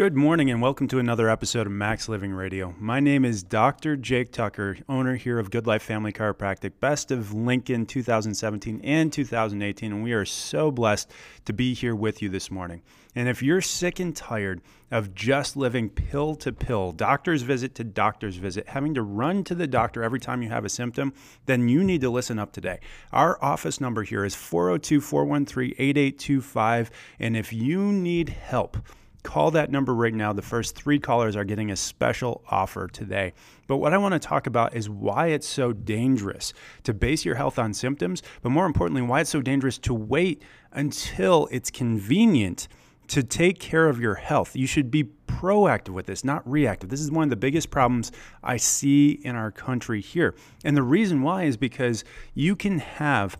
Good morning and welcome to another episode of Max Living Radio. My name is Dr. Jake Tucker, owner here of Good Life Family Chiropractic, best of Lincoln 2017 and 2018, and we are so blessed to be here with you this morning. And if you're sick and tired of just living pill to pill, doctor's visit to doctor's visit, having to run to the doctor every time you have a symptom, then you need to listen up today. Our office number here is 402 413 8825, and if you need help, Call that number right now. The first three callers are getting a special offer today. But what I want to talk about is why it's so dangerous to base your health on symptoms, but more importantly, why it's so dangerous to wait until it's convenient to take care of your health. You should be proactive with this, not reactive. This is one of the biggest problems I see in our country here. And the reason why is because you can have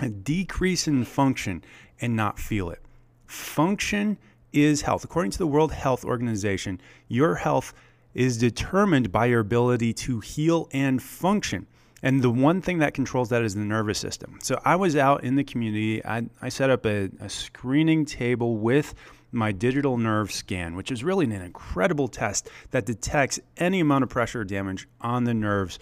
a decrease in function and not feel it. Function is health. According to the World Health Organization, your health is determined by your ability to heal and function. And the one thing that controls that is the nervous system. So I was out in the community. I, I set up a, a screening table with my digital nerve scan, which is really an incredible test that detects any amount of pressure or damage on the nerves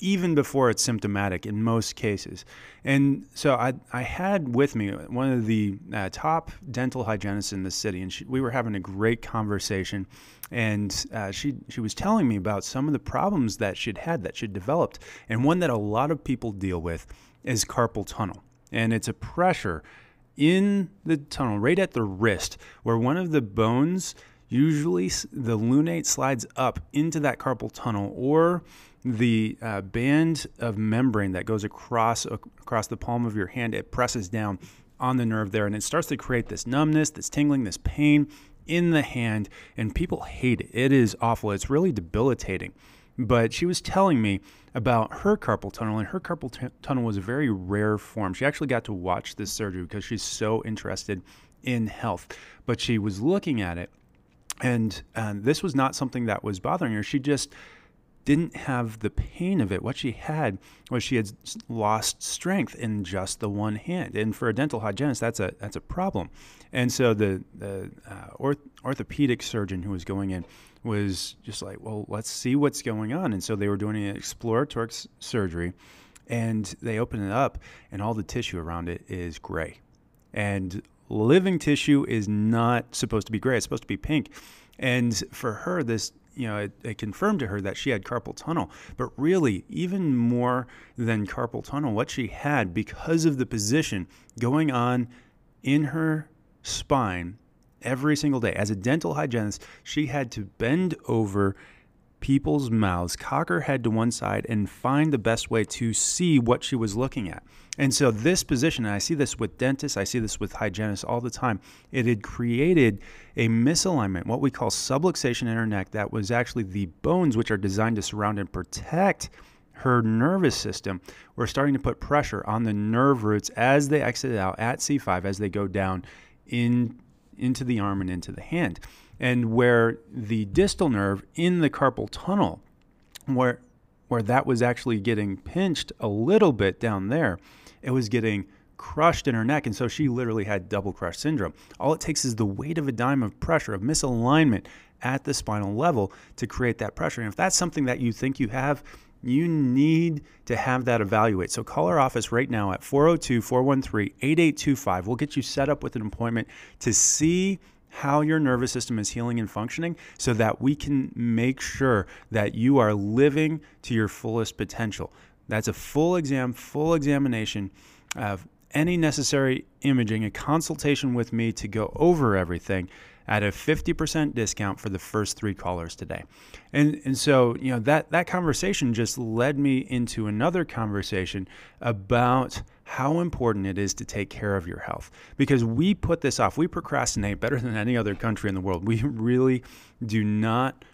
even before it's symptomatic in most cases. And so I, I had with me one of the uh, top dental hygienists in the city, and she, we were having a great conversation. And uh, she, she was telling me about some of the problems that she'd had, that she'd developed. And one that a lot of people deal with is carpal tunnel. And it's a pressure in the tunnel, right at the wrist, where one of the bones, usually the lunate, slides up into that carpal tunnel or the uh, band of membrane that goes across across the palm of your hand it presses down on the nerve there and it starts to create this numbness this tingling this pain in the hand and people hate it. It is awful. It's really debilitating. But she was telling me about her carpal tunnel and her carpal t- tunnel was a very rare form. She actually got to watch this surgery because she's so interested in health. But she was looking at it and uh, this was not something that was bothering her. She just didn't have the pain of it. What she had was she had lost strength in just the one hand, and for a dental hygienist, that's a that's a problem. And so the the uh, orth- orthopedic surgeon who was going in was just like, well, let's see what's going on. And so they were doing an exploratory surgery, and they open it up, and all the tissue around it is gray, and living tissue is not supposed to be gray; it's supposed to be pink. And for her, this you know, it, it, confirmed to her that she had carpal tunnel. But really, even more than carpal tunnel, what she had because of the position going on in her spine every single day. As a dental hygienist, she had to bend over people's mouths, cock her head to one side, and find the best way to see what she was looking at. And so, this position, and I see this with dentists, I see this with hygienists all the time, it had created a misalignment, what we call subluxation in her neck, that was actually the bones which are designed to surround and protect her nervous system were starting to put pressure on the nerve roots as they exit out at C5 as they go down in into the arm and into the hand and where the distal nerve in the carpal tunnel, where where that was actually getting pinched a little bit down there, it was getting crushed in her neck. And so she literally had double crush syndrome. All it takes is the weight of a dime of pressure, of misalignment at the spinal level to create that pressure. And if that's something that you think you have, you need to have that evaluate. So call our office right now at 402 413 8825. We'll get you set up with an appointment to see how your nervous system is healing and functioning so that we can make sure that you are living to your fullest potential. That's a full exam, full examination of any necessary imaging, a consultation with me to go over everything at a 50% discount for the first three callers today. And, and so, you know, that, that conversation just led me into another conversation about how important it is to take care of your health because we put this off. We procrastinate better than any other country in the world. We really do not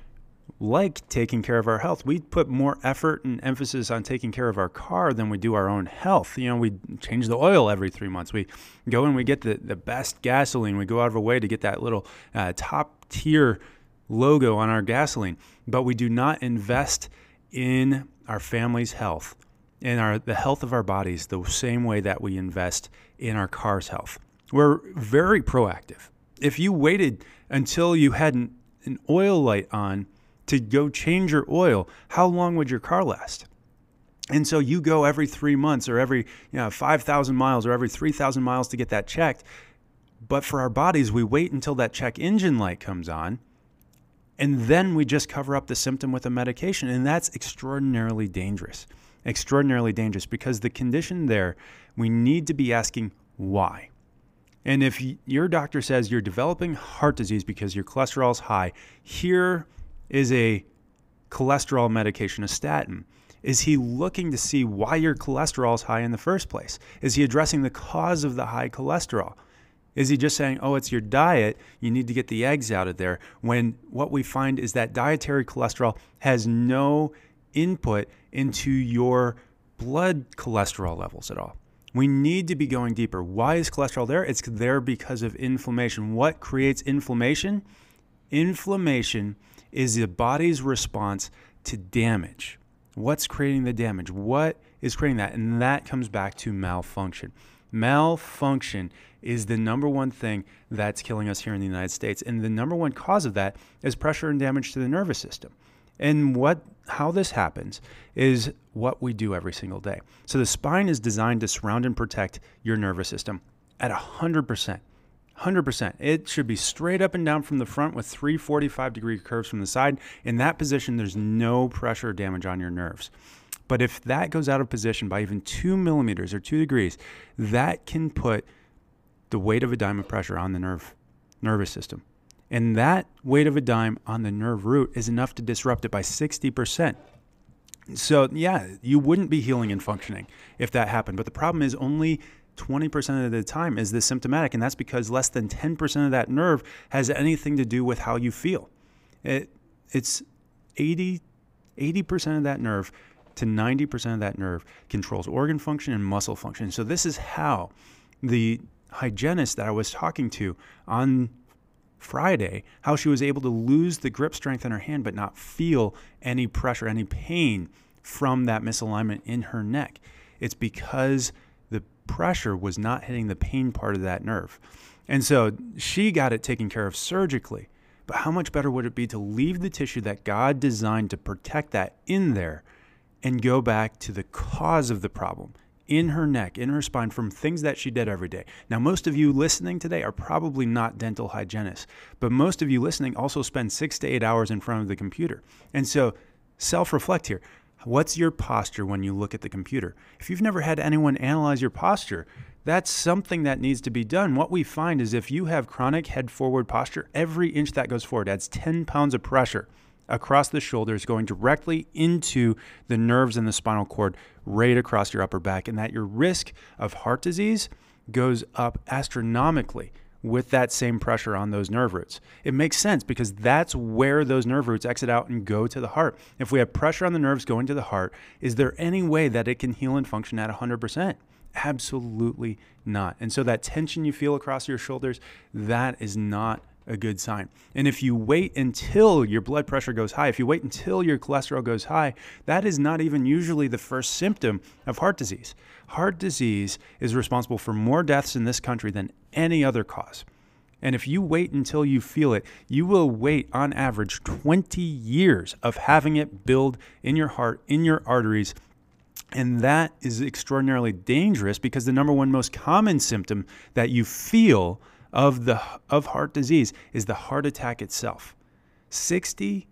like taking care of our health. We put more effort and emphasis on taking care of our car than we do our own health. You know, we change the oil every three months. We go and we get the, the best gasoline. We go out of our way to get that little uh, top tier logo on our gasoline, but we do not invest in our family's health, in our the health of our bodies, the same way that we invest in our car's health. We're very proactive If you waited until you had an, an oil light on to go change your oil, how long would your car last? And so you go every three months or every you know, 5,000 miles or every 3,000 miles to get that checked. But for our bodies, we wait until that check engine light comes on and then we just cover up the symptom with a medication. And that's extraordinarily dangerous. Extraordinarily dangerous because the condition there, we need to be asking why. And if your doctor says you're developing heart disease because your cholesterol is high, here is a cholesterol medication, a statin. Is he looking to see why your cholesterol is high in the first place? Is he addressing the cause of the high cholesterol? Is he just saying, oh, it's your diet, you need to get the eggs out of there? When what we find is that dietary cholesterol has no input into your blood cholesterol levels at all. We need to be going deeper. Why is cholesterol there? It's there because of inflammation. What creates inflammation? Inflammation is the body's response to damage. What's creating the damage? What is creating that? And that comes back to malfunction. Malfunction is the number one thing that's killing us here in the United States. And the number one cause of that is pressure and damage to the nervous system. And what how this happens is what we do every single day. So the spine is designed to surround and protect your nervous system at 100%. 100%. It should be straight up and down from the front with three 45 degree curves from the side. In that position, there's no pressure or damage on your nerves. But if that goes out of position by even two millimeters or two degrees, that can put the weight of a dime of pressure on the nerve nervous system. And that weight of a dime on the nerve root is enough to disrupt it by 60%. So, yeah, you wouldn't be healing and functioning if that happened. But the problem is only 20% of the time is this symptomatic. And that's because less than 10% of that nerve has anything to do with how you feel. It, it's 80, 80% of that nerve to 90% of that nerve controls organ function and muscle function. So, this is how the hygienist that I was talking to on Friday, how she was able to lose the grip strength in her hand but not feel any pressure, any pain from that misalignment in her neck. It's because pressure was not hitting the pain part of that nerve. And so she got it taken care of surgically. But how much better would it be to leave the tissue that God designed to protect that in there and go back to the cause of the problem in her neck, in her spine from things that she did every day. Now, most of you listening today are probably not dental hygienists, but most of you listening also spend six to eight hours in front of the computer. And so, self reflect here. What's your posture when you look at the computer? If you've never had anyone analyze your posture, that's something that needs to be done. What we find is if you have chronic head forward posture, every inch that goes forward adds 10 pounds of pressure across the shoulders, going directly into the nerves and the spinal cord, right across your upper back, and that your risk of heart disease goes up astronomically with that same pressure on those nerve roots. It makes sense because that's where those nerve roots exit out and go to the heart. If we have pressure on the nerves going to the heart, is there any way that it can heal and function at 100%? Absolutely not. And so that tension you feel across your shoulders, that is not a good sign. And if you wait until your blood pressure goes high, if you wait until your cholesterol goes high, that is not even usually the first symptom of heart disease. Heart disease is responsible for more deaths in this country than any other cause. And if you wait until you feel it, you will wait on average 20 years of having it build in your heart, in your arteries. And that is extraordinarily dangerous because the number one most common symptom that you feel of the of heart disease is the heart attack itself. 63%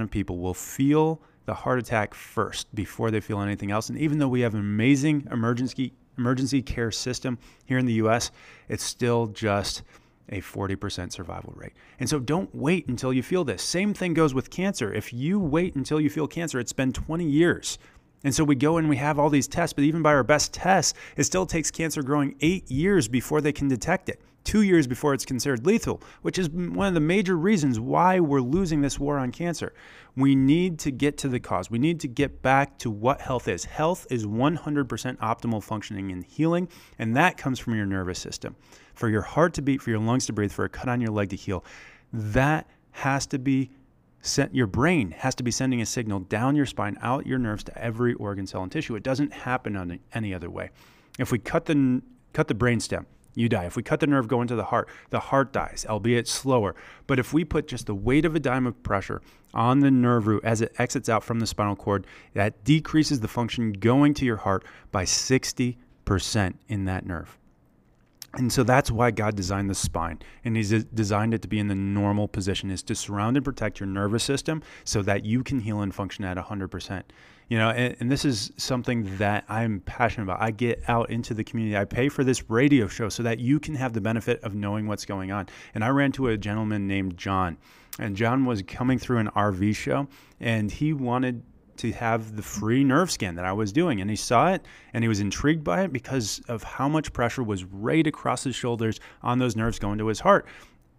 of people will feel the heart attack first before they feel anything else. And even though we have an amazing emergency emergency care system here in the US, it's still just a 40% survival rate. And so don't wait until you feel this. Same thing goes with cancer. If you wait until you feel cancer, it's been 20 years and so we go and we have all these tests, but even by our best tests, it still takes cancer growing eight years before they can detect it, two years before it's considered lethal, which is one of the major reasons why we're losing this war on cancer. We need to get to the cause. We need to get back to what health is. Health is 100% optimal functioning and healing, and that comes from your nervous system. For your heart to beat, for your lungs to breathe, for a cut on your leg to heal, that has to be sent, your brain has to be sending a signal down your spine, out your nerves to every organ, cell, and tissue. It doesn't happen on any other way. If we cut the cut the brain stem, you die. If we cut the nerve going to the heart, the heart dies, albeit slower. But if we put just the weight of a dime of pressure on the nerve root as it exits out from the spinal cord, that decreases the function going to your heart by 60% in that nerve. And so that's why God designed the spine. And He's designed it to be in the normal position, is to surround and protect your nervous system so that you can heal and function at 100%. You know, and, and, this is something that I'm passionate about. I get out into the community. I pay for this radio show so that you can have the benefit of knowing what's going on. And I ran to a gentleman named John, and John was coming through an RV show, and he wanted to have the free nerve scan that I was doing. And he saw it and he was intrigued by it because of how much pressure was right across his shoulders on those nerves going to his heart.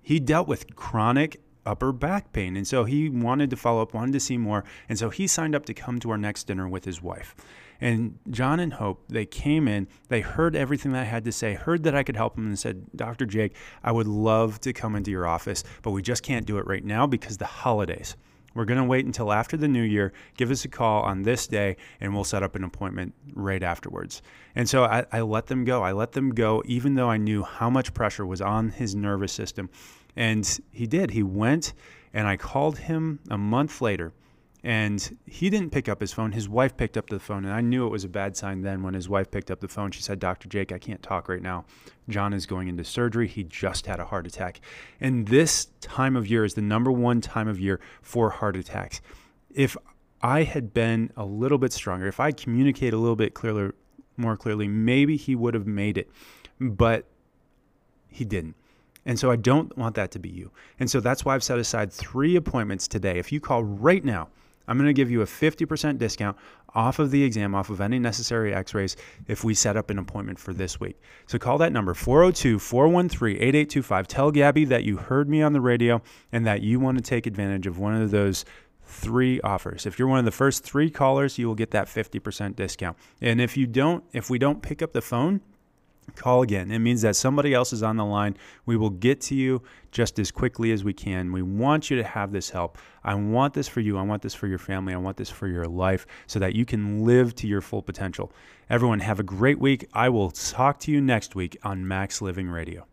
He dealt with chronic upper back pain. And so he wanted to follow up, wanted to see more. And so he signed up to come to our next dinner with his wife. And John and Hope, they came in, they heard everything that I had to say, heard that I could help them, and said, Dr. Jake, I would love to come into your office, but we just can't do it right now because the holidays. We're going to wait until after the new year. Give us a call on this day, and we'll set up an appointment right afterwards. And so I, I, let them go. I let them go, even though I knew how much pressure was on his nervous system. And he did. He went, and I called him a month later and he didn't pick up his phone. His wife picked up the phone, and I knew it was a bad sign then when his wife picked up the phone. She said, Dr. Jake, I can't talk right now. John is going into surgery. He just had a heart attack. And this time of year is the number one time of year for heart attacks. If I had been a little bit stronger, if I communicate a little bit clearer, more clearly, maybe he would have made it. But he didn't. And so I don't want that to be you. And so that's why I've set aside three appointments today. If you call right now, I'm going to give you a 50% discount off of the exam, off of any necessary x rays, if we set up an appointment for this week. So call that number 402 413 8825. Tell Gabby that you heard me on the radio and that you want to take advantage of one of those three offers. If you're one of the first three callers, you will get that 50% discount. And if you don't, if we don't pick up the phone, call again. It means that somebody else is on the line. We will get to you just as quickly as we can. We want you to have this help. I want this for you. I want this for your family. I want this for your life so that you can live to your full potential. Everyone, have a great week. I will talk to you next week on Max Living Radio.